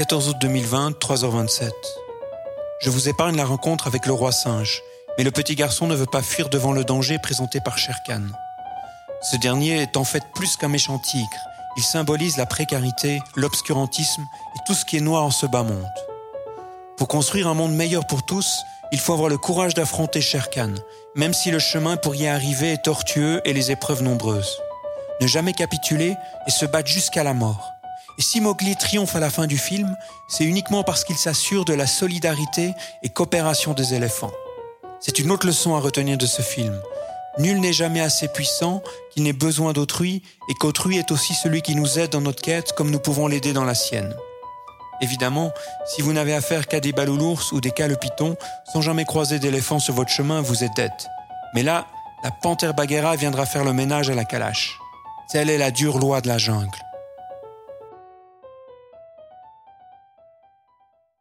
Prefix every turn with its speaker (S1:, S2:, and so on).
S1: 14 août 2020, 3h27. Je vous épargne la rencontre avec le roi singe, mais le petit garçon ne veut pas fuir devant le danger présenté par Sherkan. Ce dernier est en fait plus qu'un méchant tigre. Il symbolise la précarité, l'obscurantisme et tout ce qui est noir en ce bas monde. Pour construire un monde meilleur pour tous, il faut avoir le courage d'affronter Sherkan, même si le chemin pour y arriver est tortueux et les épreuves nombreuses. Ne jamais capituler et se battre jusqu'à la mort. Si Mowgli triomphe à la fin du film, c'est uniquement parce qu'il s'assure de la solidarité et coopération des éléphants. C'est une autre leçon à retenir de ce film. Nul n'est jamais assez puissant, qu'il n'ait besoin d'autrui, et qu'autrui est aussi celui qui nous aide dans notre quête comme nous pouvons l'aider dans la sienne. Évidemment, si vous n'avez affaire qu'à des baloulours ou des calepitons, sans jamais croiser d'éléphants sur votre chemin, vous êtes dead. Mais là, la panthère Bagheera viendra faire le ménage à la calache. Telle est la dure loi de la jungle.